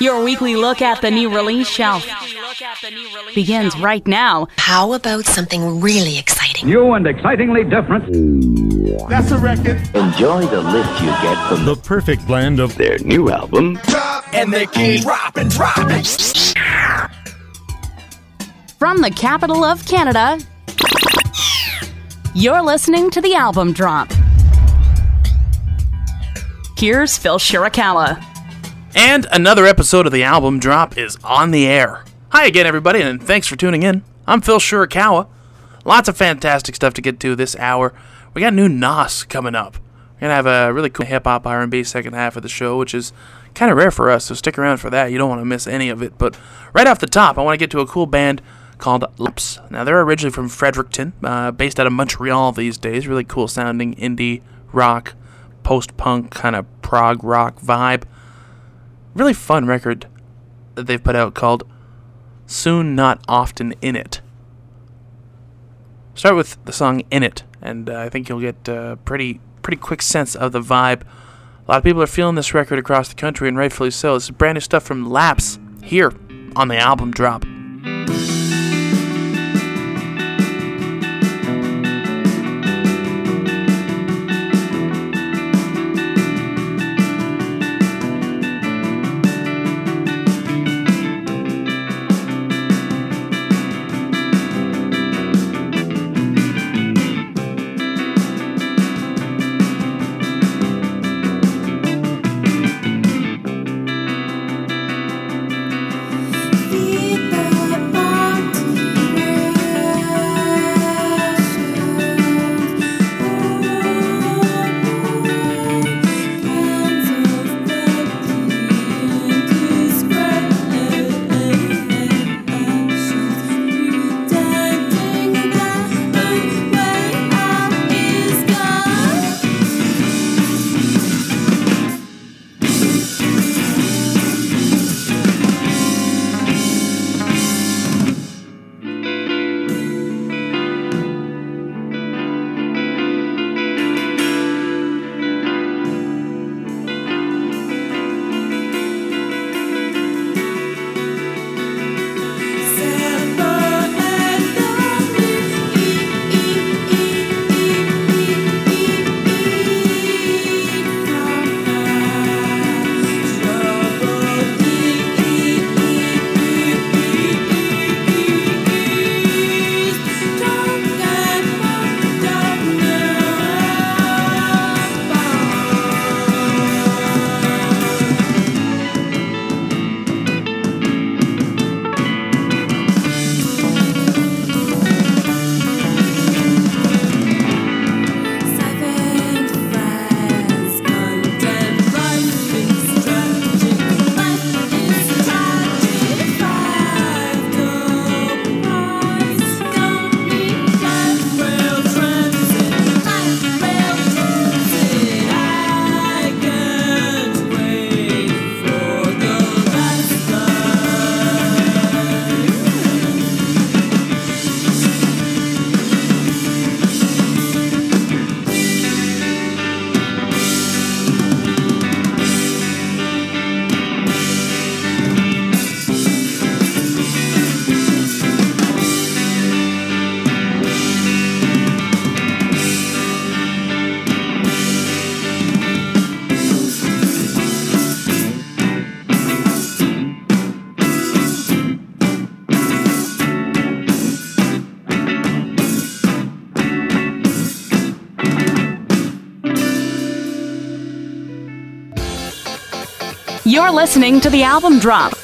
Your weekly look at the new release shelf begins right now. How about something really exciting? New and excitingly different. That's a record. Enjoy the lift you get from The perfect blend of their new album. And they keep dropping, dropping. From the capital of Canada, you're listening to the album drop. Here's Phil Shirakawa. And another episode of the album drop is on the air. Hi again, everybody, and thanks for tuning in. I'm Phil Shirakawa. Lots of fantastic stuff to get to this hour. We got new Nas coming up. We're gonna have a really cool hip hop R&B second half of the show, which is kind of rare for us. So stick around for that. You don't want to miss any of it. But right off the top, I want to get to a cool band called Laps. Now they're originally from Fredericton, uh, based out of Montreal these days. Really cool sounding indie rock, post punk kind of prog rock vibe really fun record that they've put out called Soon Not Often In It. Start with the song In It, and uh, I think you'll get a pretty pretty quick sense of the vibe. A lot of people are feeling this record across the country, and rightfully so. This is brand new stuff from Laps here on the album drop. Listening to the album drop.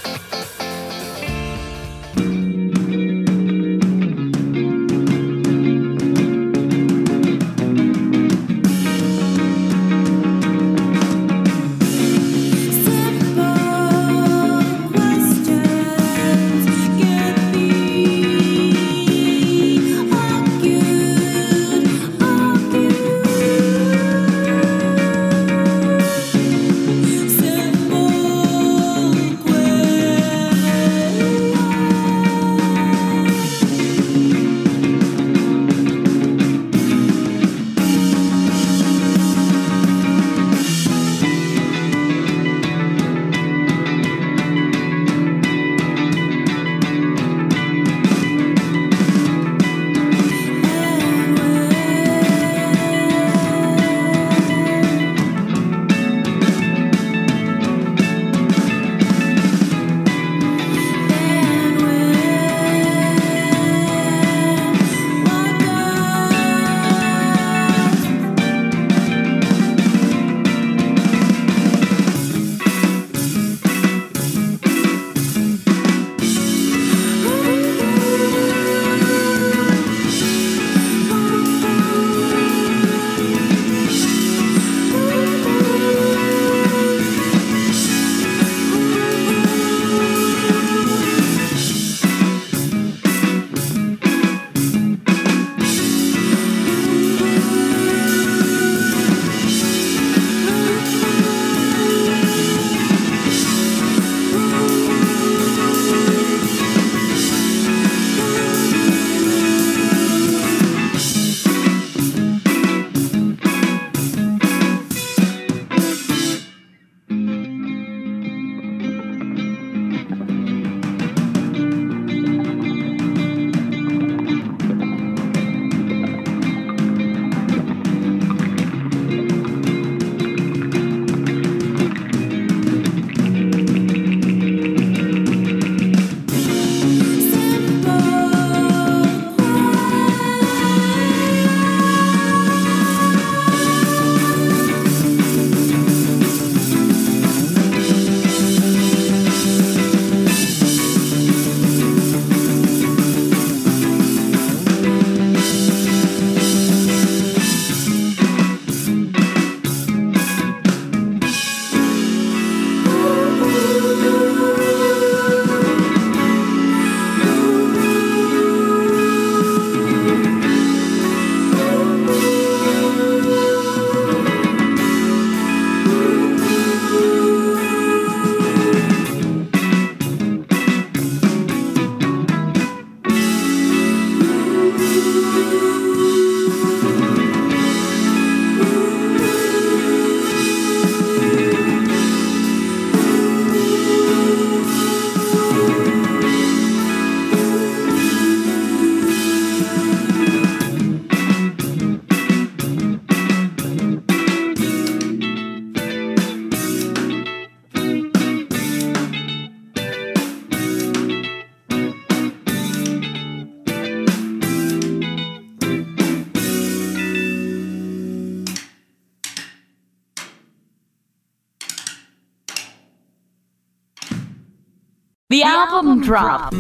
Album drop.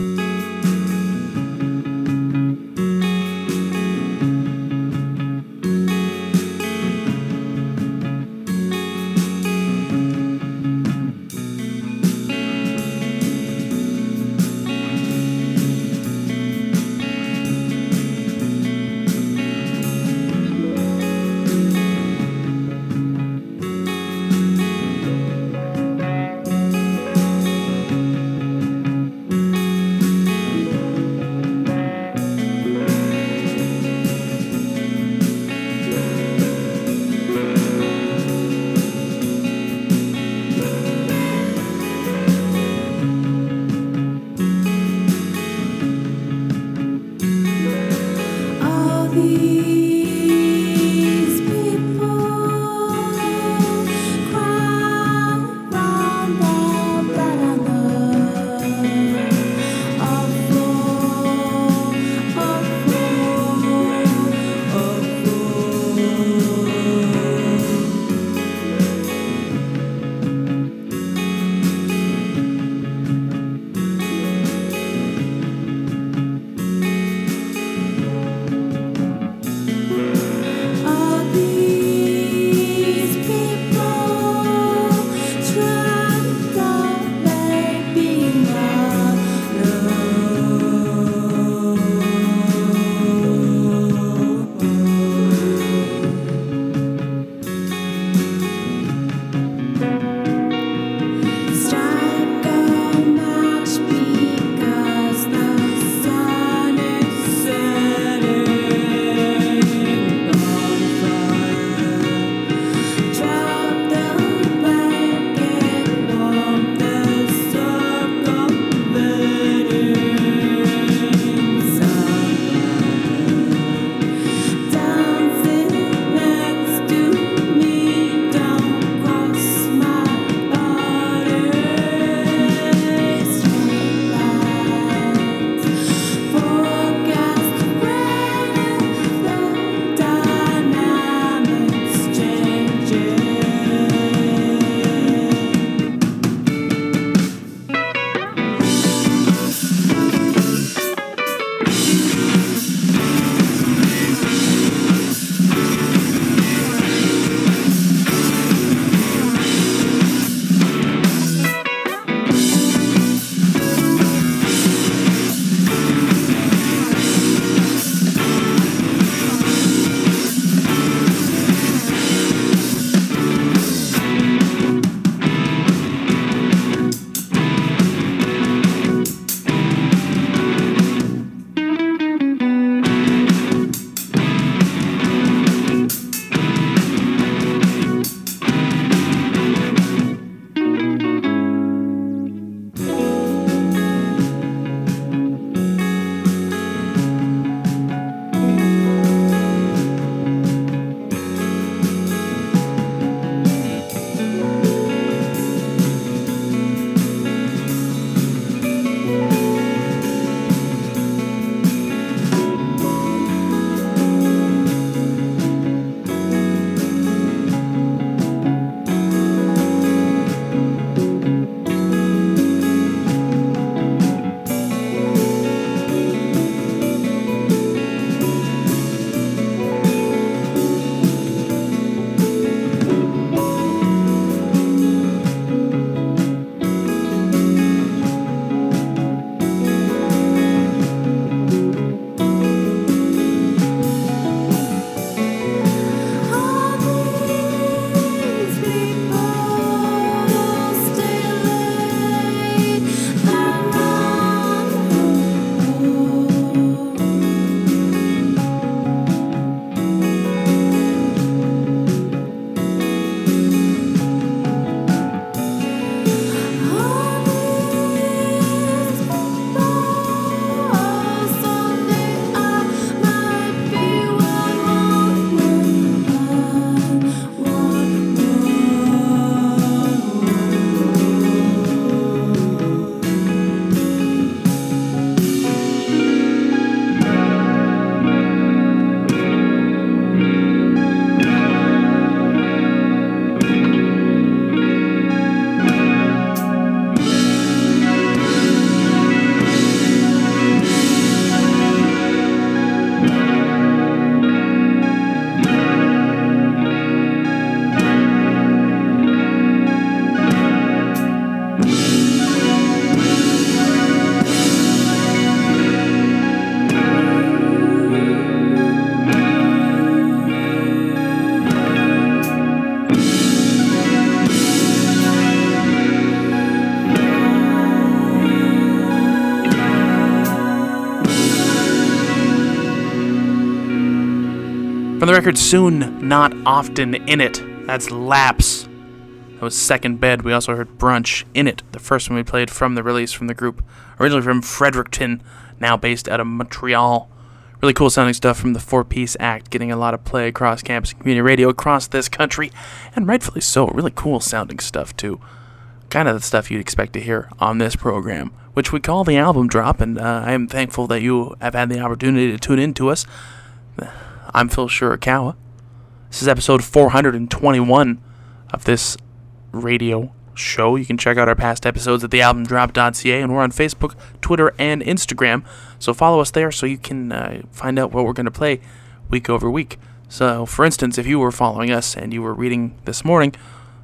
From the record Soon, Not Often In It. That's Lapse. That was Second Bed. We also heard Brunch in it, the first one we played from the release from the group. Originally from Fredericton, now based out of Montreal. Really cool sounding stuff from the Four Piece Act, getting a lot of play across campus community radio across this country, and rightfully so. Really cool sounding stuff, too. Kind of the stuff you'd expect to hear on this program, which we call the album drop, and uh, I am thankful that you have had the opportunity to tune in to us. I'm Phil Shirakawa. This is episode 421 of this radio show. You can check out our past episodes at thealbumdrop.ca, and we're on Facebook, Twitter, and Instagram. So follow us there so you can uh, find out what we're going to play week over week. So, for instance, if you were following us and you were reading this morning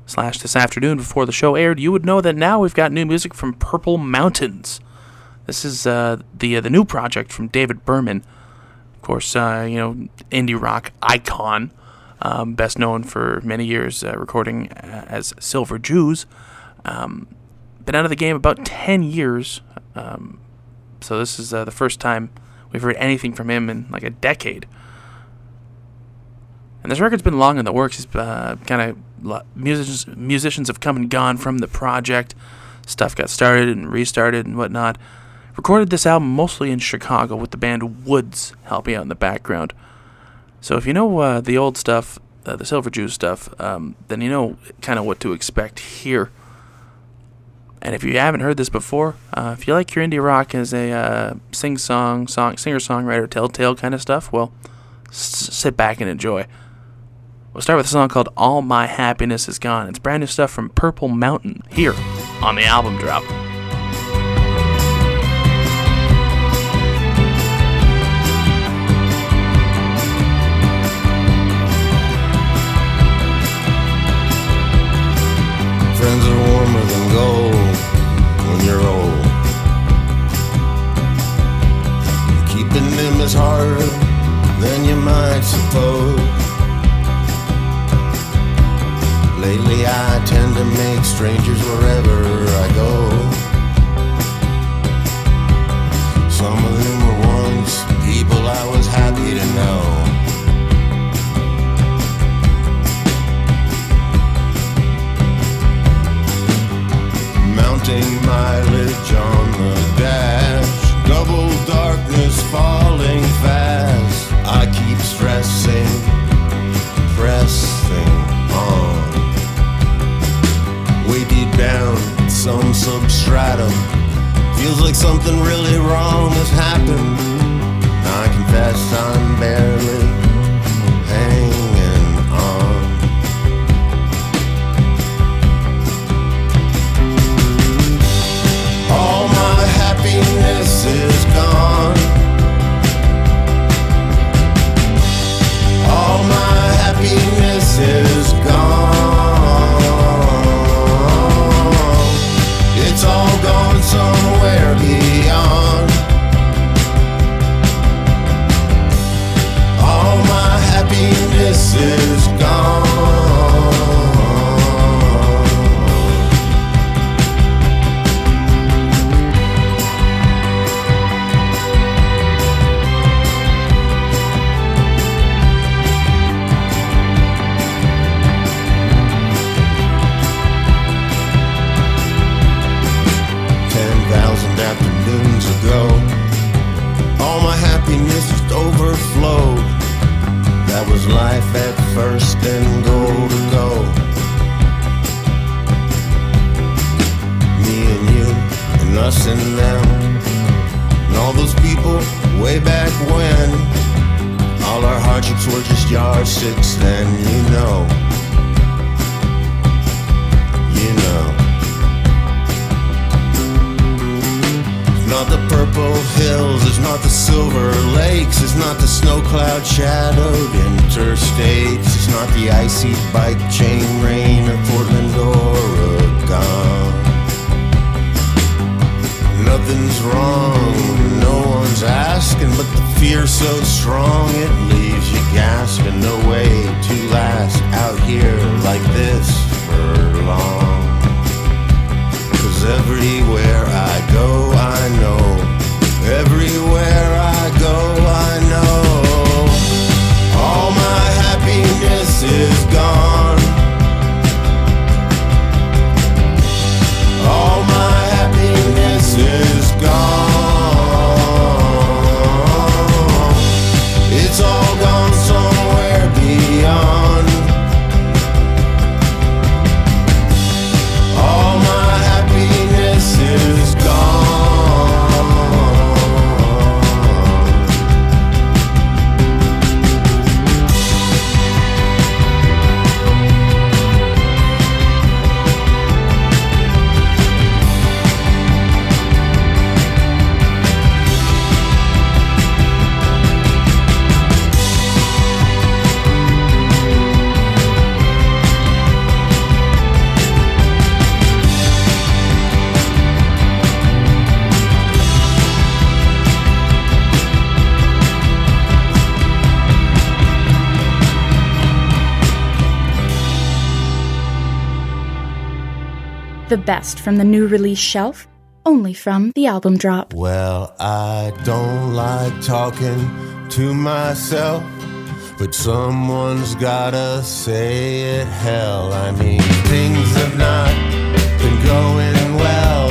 slash this afternoon before the show aired, you would know that now we've got new music from Purple Mountains. This is uh, the uh, the new project from David Berman. Of course, uh, you know indie rock icon um, best known for many years uh, recording uh, as Silver Jews. Um, been out of the game about 10 years, um, so this is uh, the first time we've heard anything from him in like a decade. And this record's been long in the works. Uh, kind of musicians musicians have come and gone from the project. Stuff got started and restarted and whatnot. Recorded this album mostly in Chicago with the band Woods helping out in the background. So if you know uh, the old stuff, uh, the Silver Jews stuff, um, then you know kind of what to expect here. And if you haven't heard this before, uh, if you like your indie rock as a uh, sing song, song singer songwriter, telltale kind of stuff, well, s- sit back and enjoy. We'll start with a song called "All My Happiness Is Gone." It's brand new stuff from Purple Mountain here on the album drop. Friends are warmer than gold when you're old. Keeping them is harder than you might suppose. Lately, I tend to make strangers wherever I go. Some of them were once people I was happy to know. Mounting mileage on the dash. Double darkness falling fast. I keep stressing, pressing on. Deep down, some substratum. Feels like something really wrong has happened. I confess I'm barely is gone. All my happiness is gone. First and go to go. Me and you, and us and them, and all those people way back when. All our hardships were just yardsticks then, you know. Not the purple hills, it's not the silver lakes, it's not the snow cloud shadowed interstates, it's not the icy bike chain rain of Portland, Oregon. Nothing's wrong, no one's asking, but the fear's so strong it best from the new release shelf, only from the album drop. Well, I don't like talking to myself, but someone's gotta say it. Hell, I mean, things have not been going well.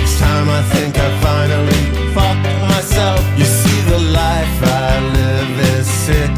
It's time I think I finally fucked myself. You see, the life I live is sick.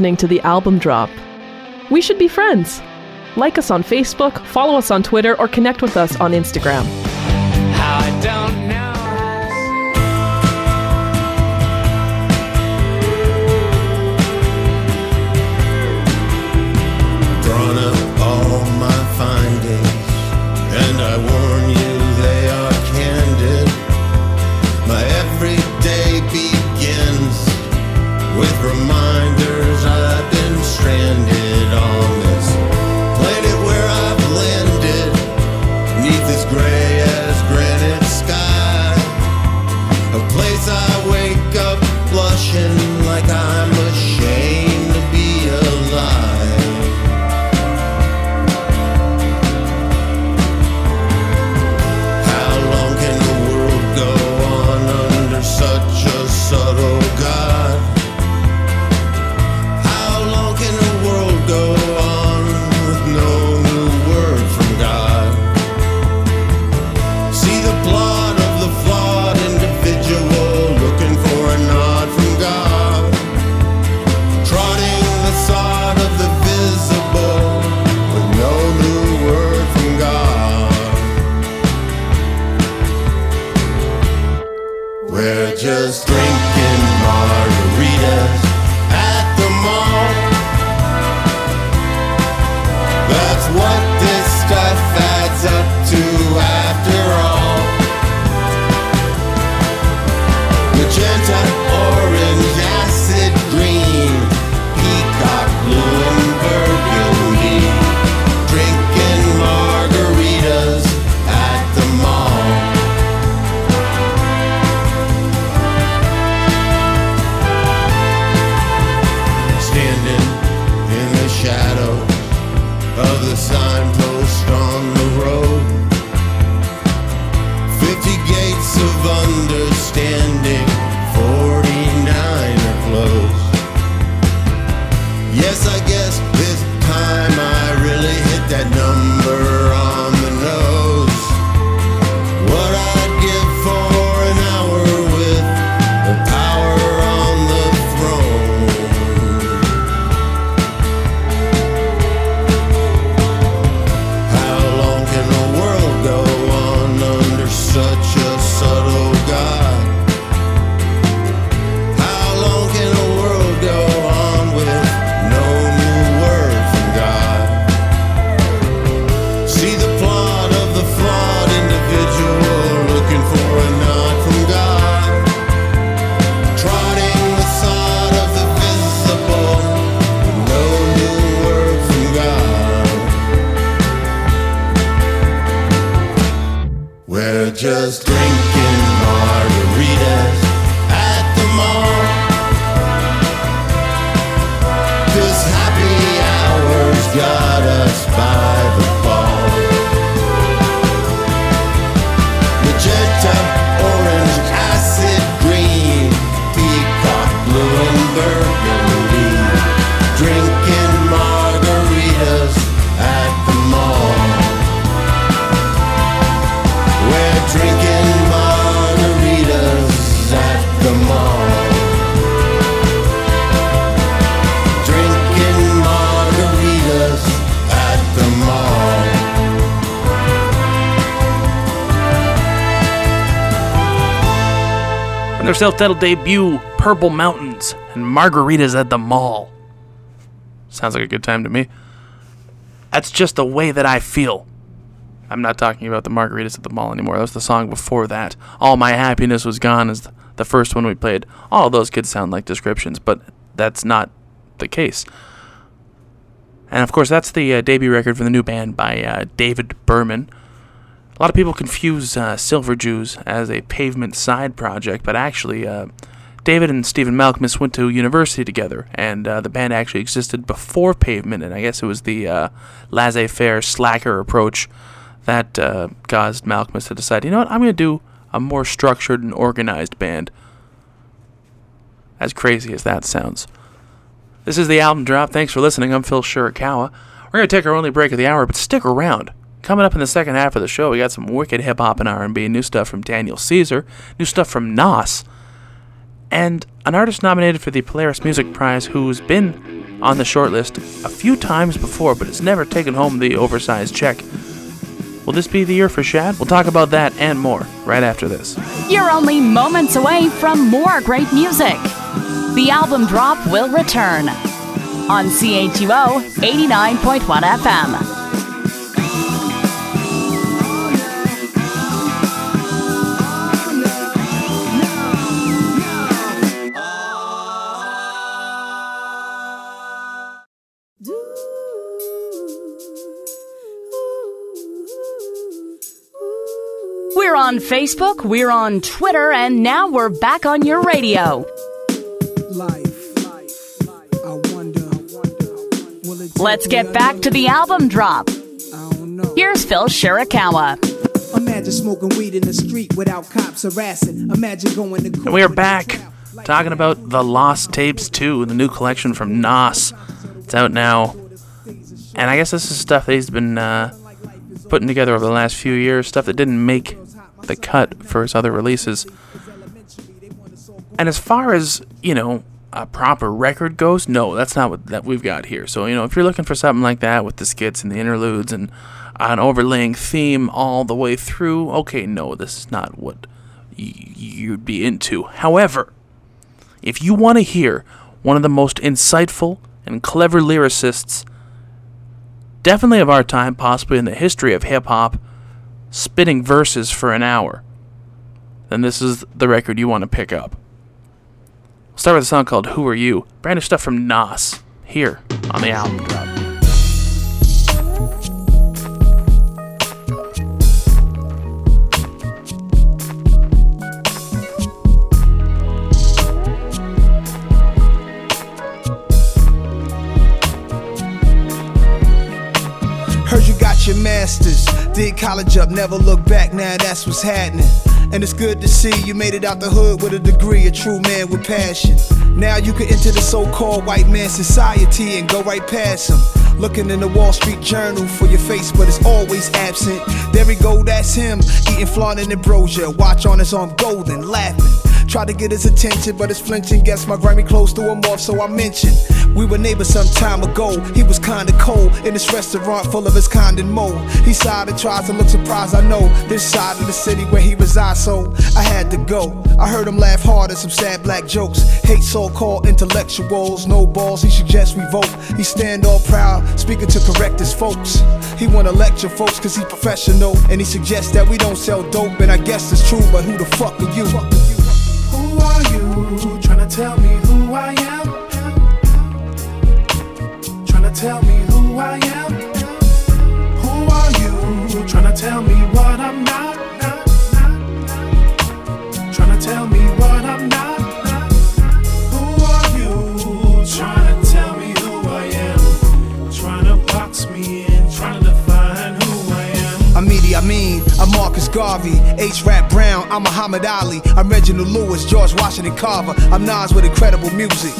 listening to the album drop. We should be friends. Like us on Facebook, follow us on Twitter, or connect with us on Instagram. Their self-titled debut, Purple Mountains and Margaritas at the Mall. Sounds like a good time to me. That's just the way that I feel. I'm not talking about the margaritas at the mall anymore. That was the song before that. All My Happiness Was Gone is the first one we played. All those could sound like descriptions, but that's not the case. And of course, that's the uh, debut record for the new band by uh, David Berman. A lot of people confuse uh, Silver Jews as a pavement side project, but actually, uh, David and Stephen Malkmus went to university together, and uh, the band actually existed before Pavement, and I guess it was the uh, laissez faire, slacker approach that uh, caused Malkmus to decide, you know what, I'm going to do a more structured and organized band. As crazy as that sounds. This is the album drop. Thanks for listening. I'm Phil Shirakawa. We're going to take our only break of the hour, but stick around. Coming up in the second half of the show, we got some wicked hip hop and R&B, new stuff from Daniel Caesar, new stuff from Nas, and an artist nominated for the Polaris Music Prize who's been on the shortlist a few times before, but has never taken home the oversized check. Will this be the year for Shad? We'll talk about that and more right after this. You're only moments away from more great music. The album drop will return on CHUO 89.1 FM. On Facebook, we're on Twitter, and now we're back on your radio. Let's get back to the album drop. Here's Phil Shirakawa. Imagine smoking weed in the street without cops harassing. Imagine going to court. And we are back talking about The Lost Tapes 2, the new collection from Nas. It's out now. And I guess this is stuff that he's been uh, putting together over the last few years, stuff that didn't make the cut for his other releases. And as far as, you know, a proper record goes, no, that's not what that we've got here. So, you know, if you're looking for something like that with the skits and the interludes and an overlaying theme all the way through, okay, no, this is not what y- you'd be into. However, if you want to hear one of the most insightful and clever lyricists, definitely of our time, possibly in the history of hip hop, spitting verses for an hour, then this is the record you want to pick up. We'll start with a song called Who Are You? Brand new stuff from Nas here on the album drop. Heard you got your masters, did college up, never look back. Now that's what's happening. And it's good to see you made it out the hood with a degree, a true man with passion. Now you can enter the so-called white man society and go right past him. Looking in the Wall Street Journal for your face, but it's always absent. There we go, that's him, eating flaunting ambrosia. Watch on his arm golden, laughing. Tried to get his attention, but it's flinching. Guess my Grammy clothes threw him off, so I mentioned. We were neighbors some time ago. He was kinda cold in this restaurant full of his kind and mold. He sighed and tries to look surprised. I know this side of the city where he resides, so I had to go. I heard him laugh hard at some sad black jokes. Hate so-called intellectuals, no balls. He suggests we vote. He stand all proud, speaking to correct his folks. He wanna lecture folks cause he professional, and he suggests that we don't sell dope. And I guess it's true, but who the fuck are you? Who are you? Trying to tell me who I am? Trying to tell me trying to tell me what I'm not. Trying to tell me what I'm not. Trying to tell me who I am. Trying to me in. Trying to find who I am. I'm mean, I'm Marcus Garvey, H. Rap Brown, I'm Muhammad Ali, I'm Reginald Lewis, George Washington Carver, I'm Nas with incredible music.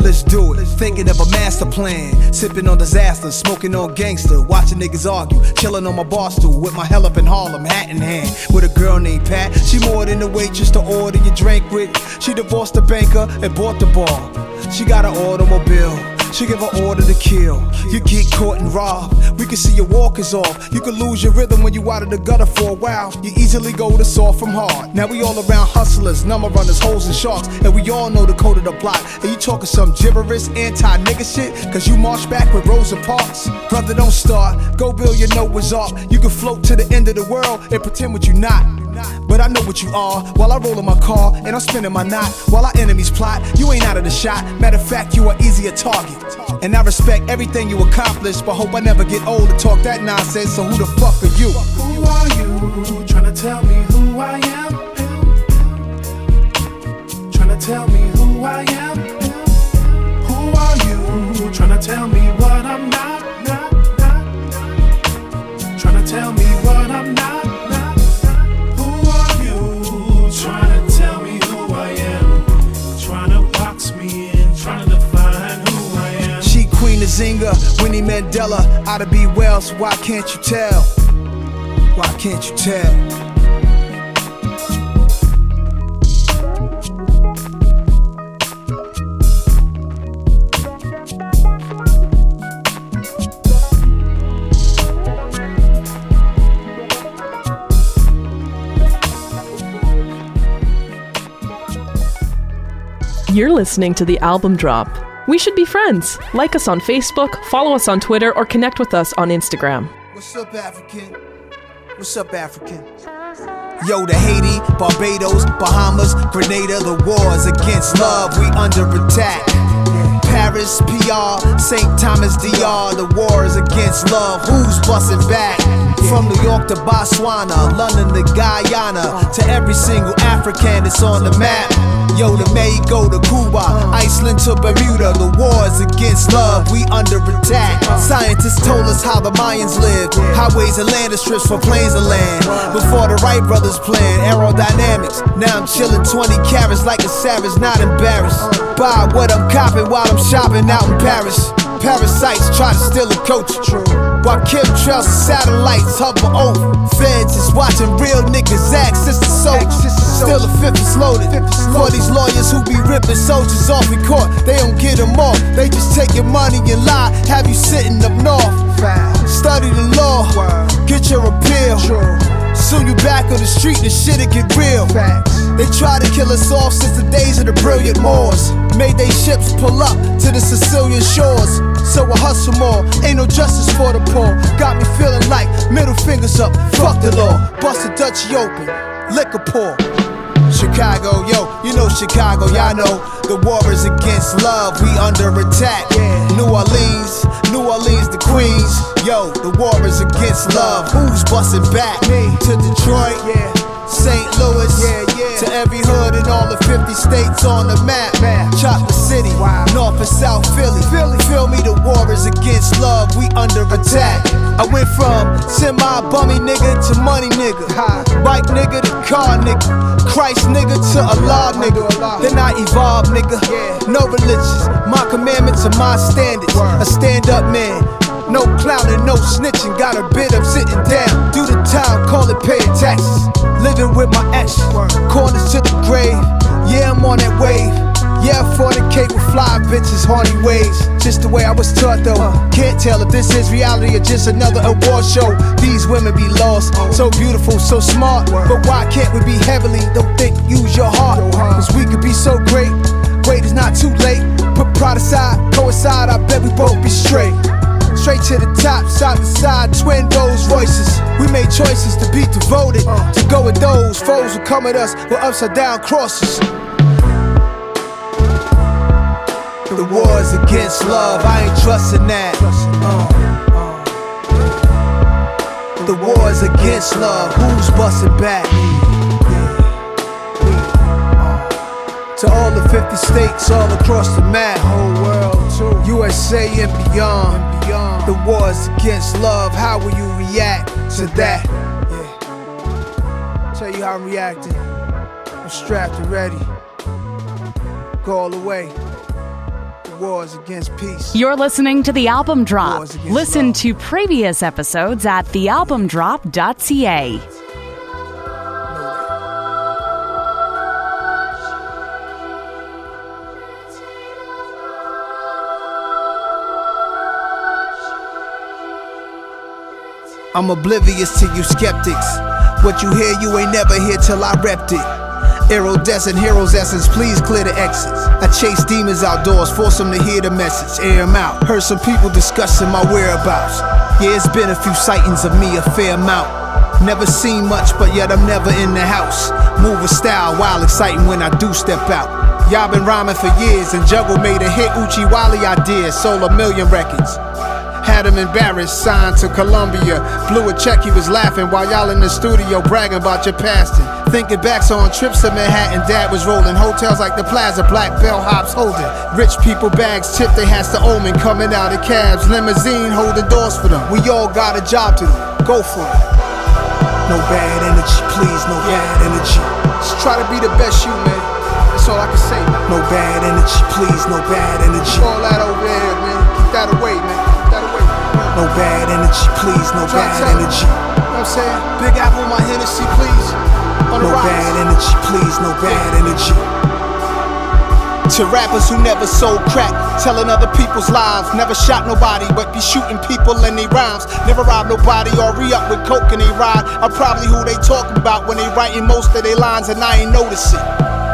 Let's do it. Thinking of a master plan. Sipping on disaster, smoking on gangster. Watching niggas argue. Chilling on my bar stool with my hell up in Harlem, hat in hand. With a girl named Pat. She more than a waitress to order your drink with. She divorced the banker and bought the bar. She got an automobile. She give an order to kill. You get caught and robbed. We can see your walk is off. You can lose your rhythm when you out of the gutter for a while. You easily go to soft from hard. Now we all around hustlers, number runners, hoes and sharks. And we all know the code of the block. And you talking some gibberish, anti nigga shit. Cause you march back with Rosa Parks. Brother, don't start. Go build your Noah's Ark. You can float to the end of the world and pretend what you not. But I know what you are while I roll in my car and I'm spinning my knot while our enemies plot. You ain't out of the shot. Matter of fact, you are easier target. And I respect everything you accomplish, but hope I never get old to talk that nonsense. So who the fuck are you? Who are you? Trying to tell me who I am? Trying to tell me who I am? Who are you? Trying to tell me what I'm not, not. Nzinga, Winnie Mandela, oughta be well, so why can't you tell? Why can't you tell? You're listening to the album drop. We should be friends. Like us on Facebook, follow us on Twitter, or connect with us on Instagram. What's up, African? What's up, African? Yo, to Haiti, Barbados, Bahamas, Grenada, the wars against love, we under attack. Paris, PR, St. Thomas, DR, the war is against love, who's busting back? From New York to Botswana, London to Guyana, to every single African that's on the map. Yo, to Mexico to Cuba, Iceland to Bermuda, the war is against love, we under attack. Scientists told us how the Mayans lived, highways and land strips for planes and land. Before the Wright brothers planned aerodynamics, now I'm chilling 20 carats like a savage, not embarrassed. Buy what I'm copping while I'm shopping out in Paris. Parasites try to steal a coach. While chemtrails and satellites hover over. Feds is watching real niggas act sister soldiers. Still a fifth is loaded. For these lawyers who be ripping soldiers off in court, they don't get them off. They just take your money and lie, have you sitting up north. Study the law, get your appeal. Soon you back on the street, the shit'll get real. They try to kill us off since the days of the brilliant Moors. Made they ships pull up to the Sicilian shores. So I hustle more, ain't no justice for the poor. Got me feeling like middle fingers up, fuck the law. Bust the Dutchie open, liquor pour. Chicago, yo, you know Chicago, y'all know the war is against love, we under attack. New Orleans, New Orleans, the Queens, yo, the war is against love. Who's busting back? Me To Detroit, St. Louis, to every hood in all the 50 states on the map. Chocolate City, North and South Philly. Feel me, the war is against love, we under attack. I went from semi bummy nigga to money nigga, bike nigga to car nigga, Christ nigga to Allah nigga. Then I evolved nigga, no religions, my commandments are my standards. A stand up man. No clowning, no snitching. Got a bit of sitting down. Do the time, call it paying taxes. Living with my ex, corners to the grave. Yeah, I'm on that wave. Yeah, fornicate with fly bitches, horny ways. Just the way I was taught though. Can't tell if this is reality or just another award show. These women be lost, so beautiful, so smart. But why can't we be heavenly? Don't think, use your heart. Cause we could be so great. Wait, it's not too late. Put pride aside, coincide, I bet we both be straight. Straight to the top, side to side, twin Rolls Royces. We made choices to be devoted, uh. to go with those foes who come at us with upside down crosses. The war is against love, I ain't trusting that. Uh, uh. The war is against love, who's busting back? To all the 50 states all across the map, whole world too. USA and beyond. The war's against love, how will you react? to that. Yeah. Tell you how I'm reacting. I'm strapped and ready. Go all the way. The wars against peace. You're listening to the album drop. Listen love. to previous episodes at thealbumdrop.ca. I'm oblivious to you skeptics. What you hear, you ain't never hear till I repped it. Iridescent heroes essence, please clear the exits. I chase demons outdoors, force them to hear the message, air them out. Heard some people discussing my whereabouts. Yeah, it's been a few sightings of me, a fair amount. Never seen much, but yet I'm never in the house. Move with style, wild exciting when I do step out. Y'all been rhyming for years, and Juggle made a hit Uchi Wally idea, sold a million records. Had him embarrassed, signed to Columbia. Blew a check, he was laughing while y'all in the studio bragging about your pasting. Thinking back so on trips to Manhattan, dad was rolling. Hotels like the Plaza, black bellhops holding. Rich people bags tipped, they has to omen. Coming out of cabs, limousine holding doors for them. We all got a job to do, go for it. No bad energy, please, no bad energy. Just try to be the best you, man. That's all I can say, man. No bad energy, please, no bad energy. All that over there, man. Keep that away, man. Keep that away. No bad energy, please, no Try bad energy. You know what I'm saying? Big Apple, my Hennessy, please. On No rocks. bad energy, please, no bad energy. To rappers who never sold crack, telling other people's lives. Never shot nobody, but be shooting people in their rhymes. Never robbed nobody or re up with coke in they ride. I'm probably who they talking about when they writing most of their lines and I ain't notice it.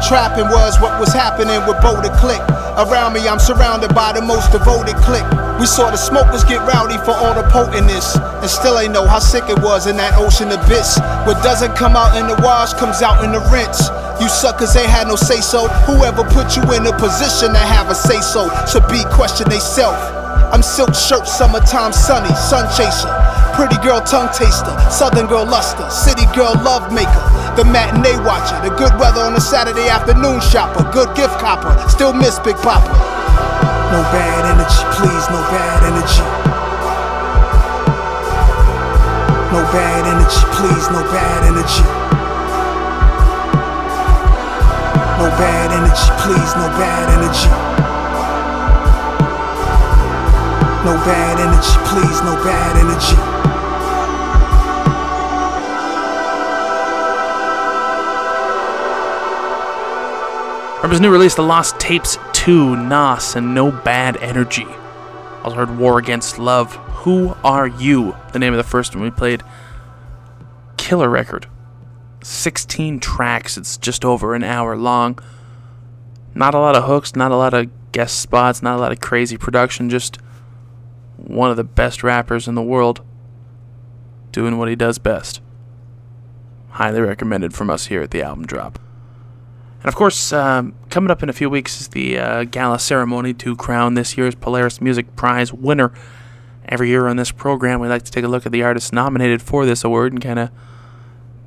Trapping was what was happening with Boulder Click. Around me, I'm surrounded by the most devoted clique. We saw the smokers get rowdy for all the potentness, and still ain't know how sick it was in that ocean abyss. What doesn't come out in the wash comes out in the rinse. You suckers ain't had no say so. Whoever put you in a position to have a say so should be question they self. I'm silk shirt, summertime sunny, sun chaser. Pretty girl tongue taster, southern girl luster, city girl love maker. The matinee watcher, the good weather on a Saturday afternoon shopper, good gift copper, still miss Big Papa. No bad energy, please, no bad energy. No bad energy, please, no bad energy. No bad energy, please, no bad energy. No bad energy, please, no bad energy. From his new release, The Lost Tapes 2, Nas, and No Bad Energy. Also heard War Against Love, Who Are You? The name of the first one we played. Killer record. 16 tracks, it's just over an hour long. Not a lot of hooks, not a lot of guest spots, not a lot of crazy production, just one of the best rappers in the world doing what he does best. Highly recommended from us here at the Album Drop. And of course, um, coming up in a few weeks is the uh, gala ceremony to crown this year's Polaris Music Prize winner. Every year on this program, we like to take a look at the artists nominated for this award and kind of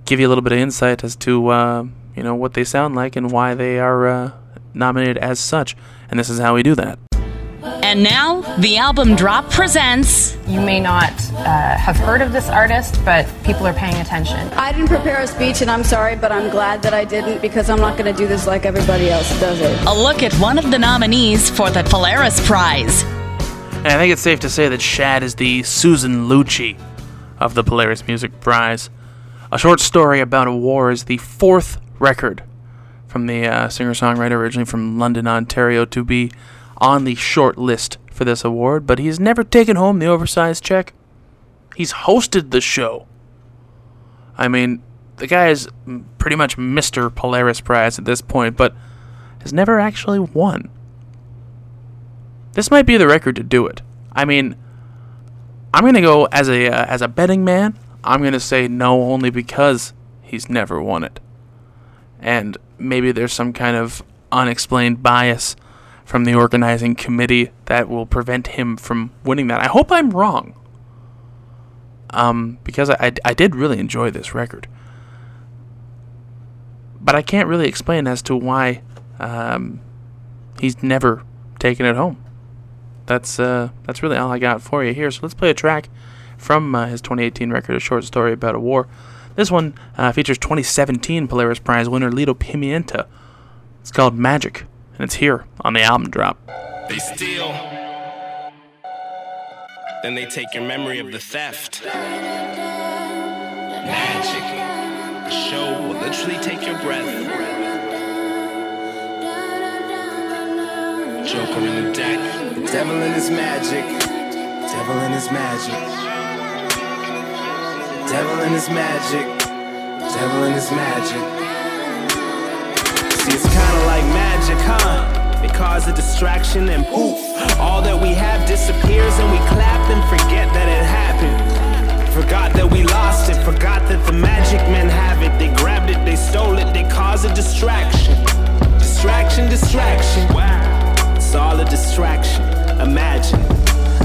give you a little bit of insight as to uh, you know what they sound like and why they are uh, nominated as such. And this is how we do that. And now, the album drop presents. You may not uh, have heard of this artist, but people are paying attention. I didn't prepare a speech, and I'm sorry, but I'm glad that I didn't because I'm not going to do this like everybody else does it. A look at one of the nominees for the Polaris Prize. And I think it's safe to say that Shad is the Susan Lucci of the Polaris Music Prize. A short story about a war is the fourth record from the uh, singer songwriter originally from London, Ontario, to be on the short list for this award, but he's never taken home the oversized check. He's hosted the show. I mean, the guy is pretty much Mr. Polaris Prize at this point, but has never actually won. This might be the record to do it. I mean, I'm gonna go as a uh, as a betting man. I'm gonna say no only because he's never won it, and maybe there's some kind of unexplained bias from the organizing committee that will prevent him from winning that. I hope I'm wrong. Um, because I, I, I did really enjoy this record, but I can't really explain as to why um, he's never taken it home that's uh, that's really all I got for you here. So let's play a track from uh, his 2018 record, A Short Story About a War. This one uh, features 2017 Polaris Prize winner Lido Pimienta. It's called Magic, and it's here on the album drop. They steal. Then they take your memory of the theft. Magic. The show will literally take your breath. Joker in the deck. The devil in his magic. Devil in his magic. Devil in his magic. Devil in his magic. See, it's kinda like magic, huh? They cause a distraction and poof, all that we have disappears and we clap and forget that it happened. Forgot that we lost it, forgot that the magic men have it. They grabbed it, they stole it, they cause a distraction. Distraction, distraction. Wow. It's all a distraction. Imagine.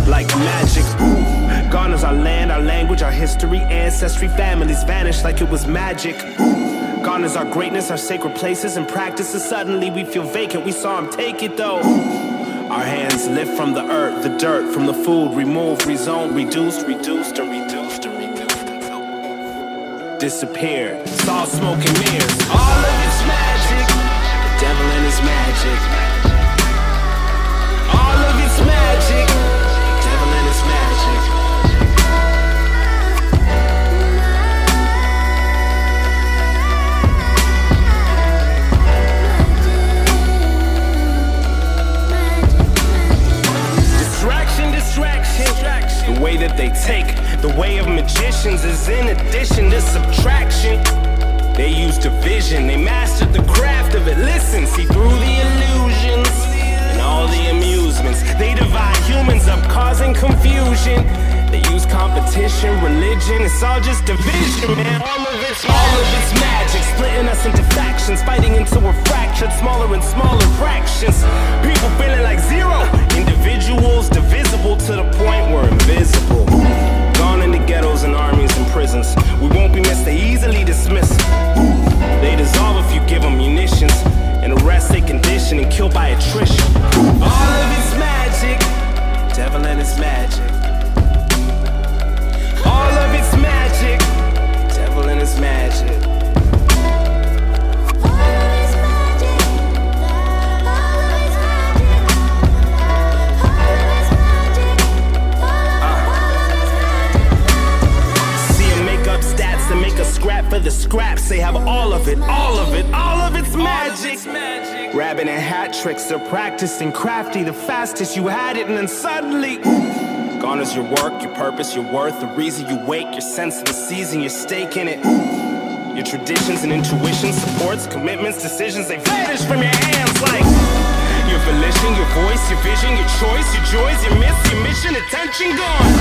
Like magic, ooh. Gone is our land, our language, our history, ancestry, families vanish like it was magic. Ooh. Gone is our greatness, our sacred places and practices. Suddenly we feel vacant. We saw him take it though. Our hands lift from the earth, the dirt, from the food, remove, rezone, reduced, reduced, and reduced, and reduced disappeared. All smoke and mirrors. All of it's magic. The devil and his magic. Way that they take the way of magicians is in addition to subtraction. They use division, they mastered the craft of it. Listen, see through the illusions and all the amusements. They divide humans up, causing confusion. They use competition, religion, it's all just division, man. All of it's all of it's magic, splitting us into factions, fighting until we're fractured, smaller and smaller fractions. People feeling like zero, individuals divisible to the point we're invisible. Gone in the ghettos and armies and prisons. We won't be missed, they easily dismiss. They dissolve if you give them munitions. And the rest they condition and kill by attrition. All of it's magic. Devil and his magic. And tricks, they're practicing crafty, the fastest you had it, and then suddenly. Gone is your work, your purpose, your worth, the reason you wake, your sense of the season, your stake in it. Your traditions and intuitions, supports, commitments, decisions, they vanish from your hands like your volition, your voice, your vision, your choice, your joys, your myths, your mission, attention gone.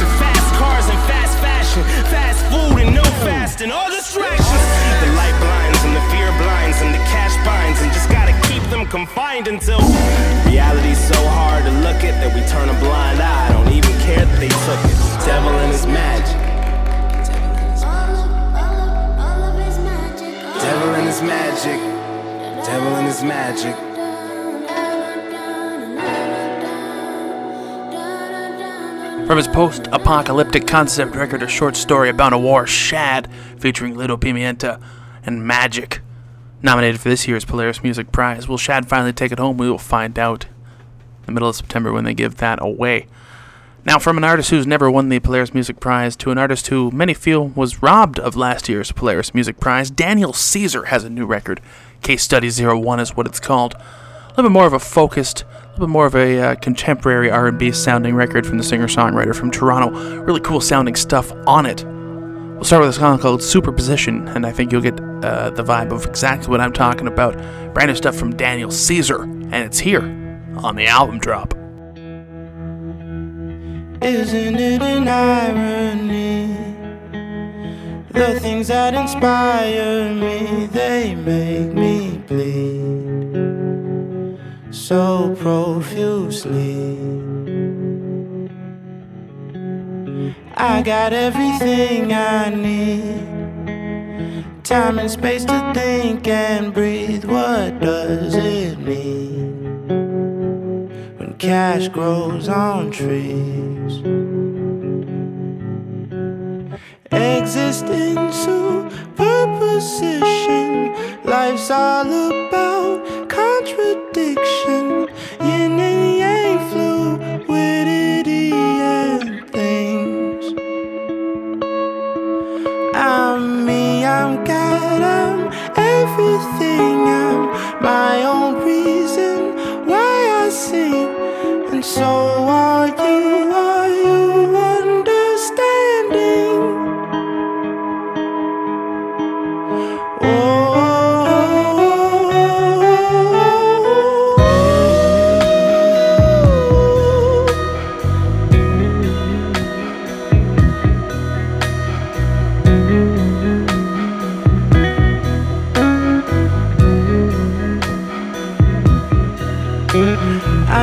To fast cars and fast fashion, fast food and no fasting, all distractions. The light blinds and the fear blinds and the cash binds, and just keep them confined until reality's so hard to look at that we turn a blind eye. Don't even care that they took it. Devil and his magic. Devil and his magic. Devil and his magic. From his post apocalyptic concept record, a short story about a war, Shad, featuring Lido Pimienta and Magic. Nominated for this year's Polaris Music Prize. Will Shad finally take it home? We will find out in the middle of September when they give that away. Now, from an artist who's never won the Polaris Music Prize to an artist who many feel was robbed of last year's Polaris Music Prize, Daniel Caesar has a new record. Case Study 01 is what it's called. A little bit more of a focused, a little bit more of a uh, contemporary R&B sounding record from the singer-songwriter from Toronto. Really cool sounding stuff on it. We'll start with a song called Superposition, and I think you'll get uh, the vibe of exactly what I'm talking about. Brand new stuff from Daniel Caesar, and it's here on the album drop. Isn't it an irony? The things that inspire me, they make me bleed so profusely. I got everything I need. Time and space to think and breathe. What does it mean when cash grows on trees? exist in superposition. Life's all about contradiction. Yin and yang, fluidity my own reason why I sing, and so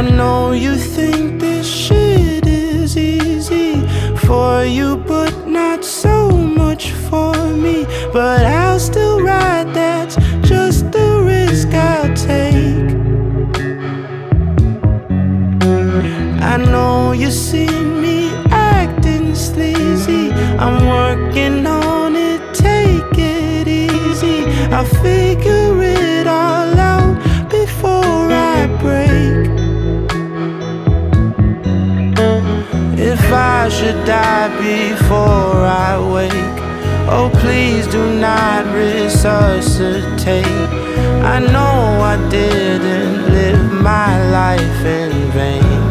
I know you think this shit is easy for you, but not so much for me. But I'll still ride, that's just the risk I'll take. I know you see me acting sleazy. I'm working on it, take it easy. I'll figure it all I should die before I wake, oh please do not resuscitate. I know I didn't live my life in vain.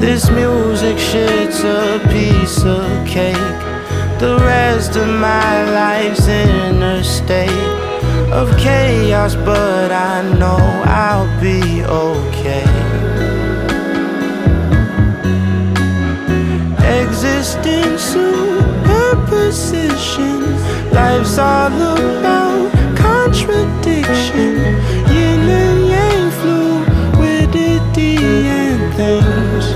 This music shit's a piece of cake. The rest of my life's in a state of chaos, but I know I'll be okay. Existing superposition, life's all about contradiction. Yin and yang, fluidity and things.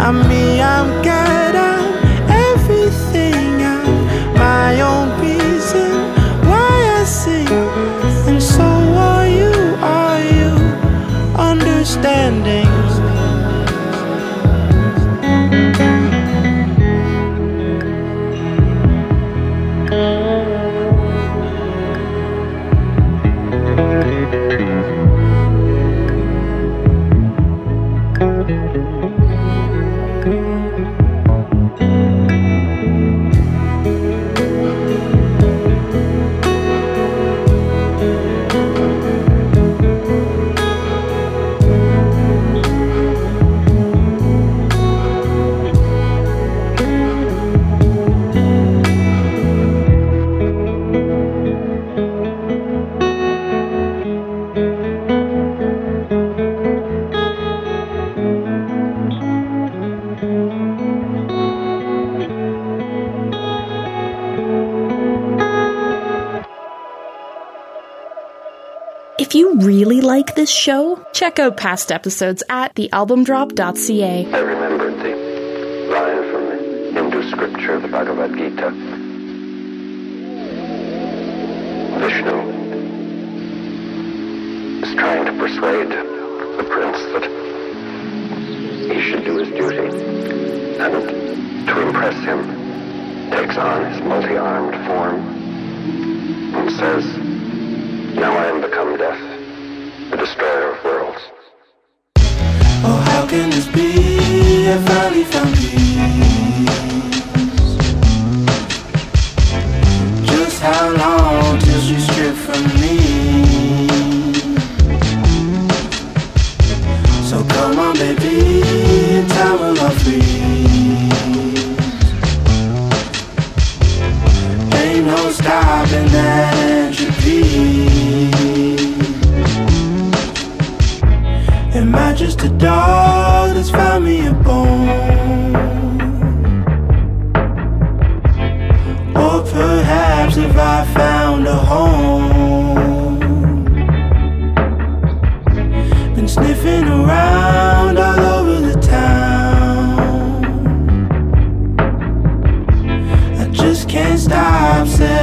I'm me, I'm God, I'm everything. I'm my own reason why I sing. And so are you, are you understanding? This show, check out past episodes at thealbumdrop.ca. just can't stop saying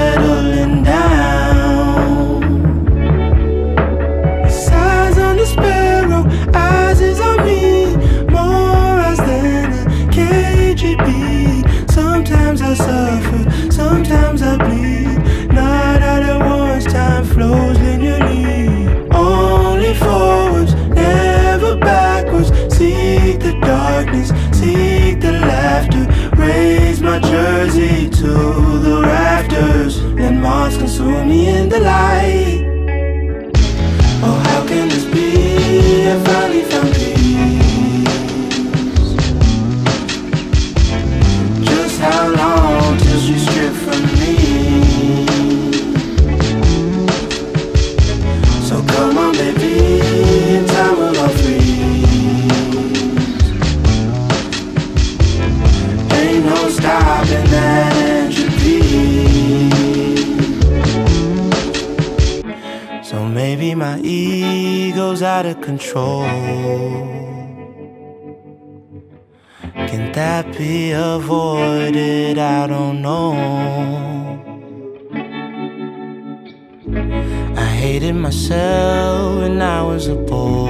me control. Can that be avoided? I don't know. I hated myself when I was a boy.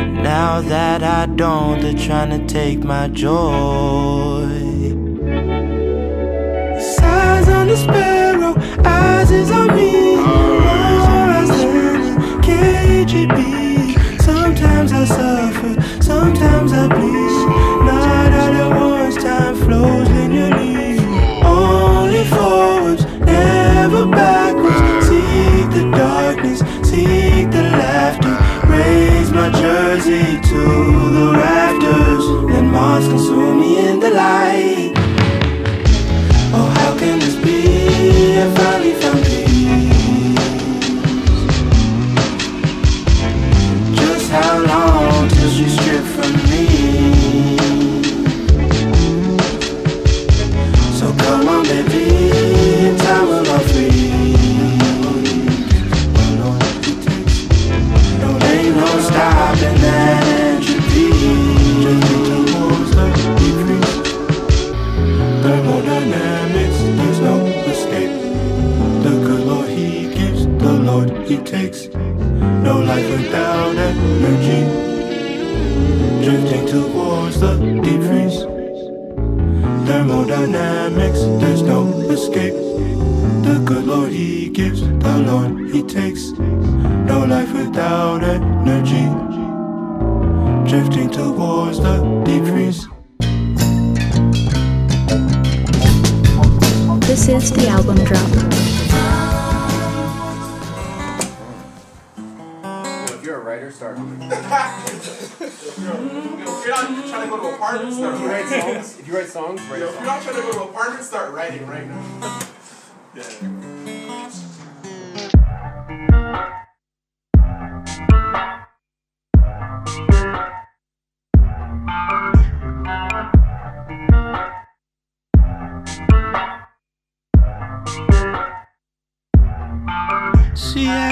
And now that I don't, they're trying to take my joy. Size on the sparrow, eyes is on me. Sometimes I suffer, sometimes I bleed. Not at once, time flows linearly.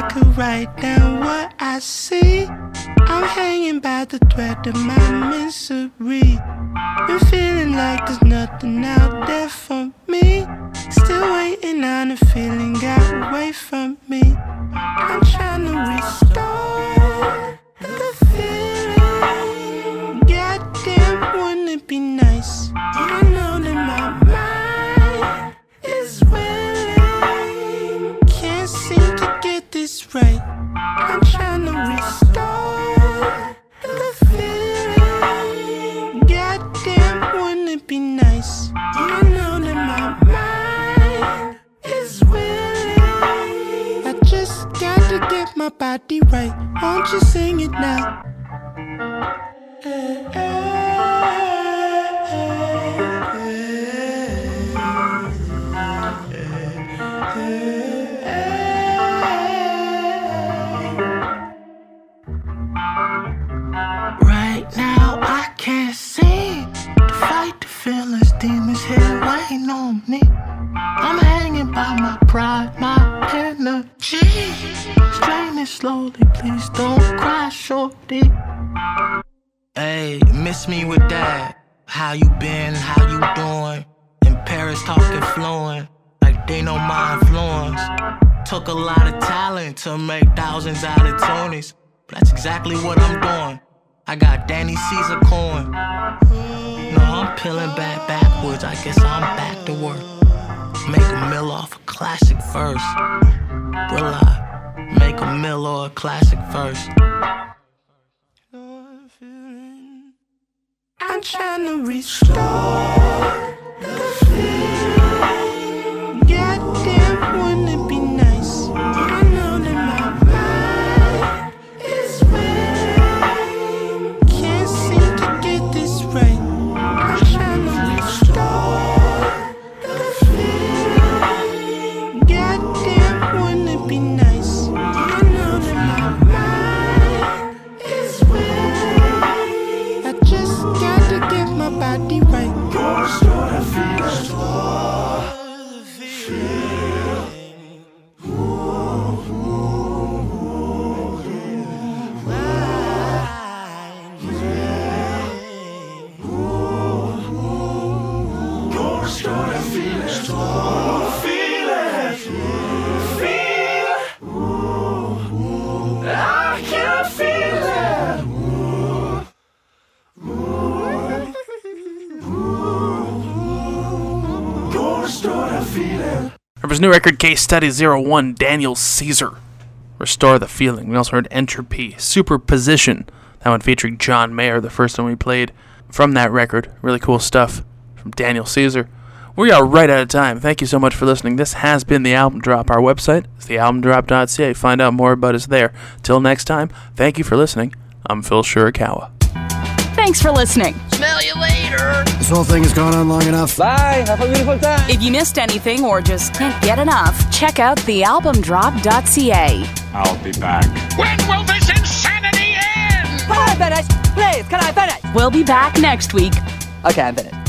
I could write down what I see. I'm hanging by the thread of my misery. Been feeling like there's nothing out there for me. Still waiting on a feeling got away from me. I'm trying to restore body right. Won't you sing it now? Right now I can't seem to fight the feelings demons here waiting on me. I'm hanging by my pride, my energy. Straining slowly, please don't cry, shorty. Hey, miss me with that. How you been? How you doing? In Paris talking fluent, like they know my influence. Took a lot of talent to make thousands out of Tonys. But that's exactly what I'm doing. I got Danny Caesar coin. No, I'm peeling back backwards. I guess I'm back to work. Make a mill off a classic first. Will I make a mill or a classic first? I'm I'm trying to restore new record, Case Study 01, Daniel Caesar. Restore the Feeling. We also heard Entropy, Superposition. That one featuring John Mayer, the first one we played from that record. Really cool stuff from Daniel Caesar. We are right out of time. Thank you so much for listening. This has been The Album Drop. Our website is thealbumdrop.ca. Find out more about us there. Till next time, thank you for listening. I'm Phil Shirakawa. Thanks for listening. Smell you later. This whole thing has gone on long enough. Bye. Have a beautiful time. If you missed anything or just can't get enough, check out thealbumdrop.ca. I'll be back. When will this insanity end? Can I finish? Please, can I finish? We'll be back next week. Okay, I'm finished.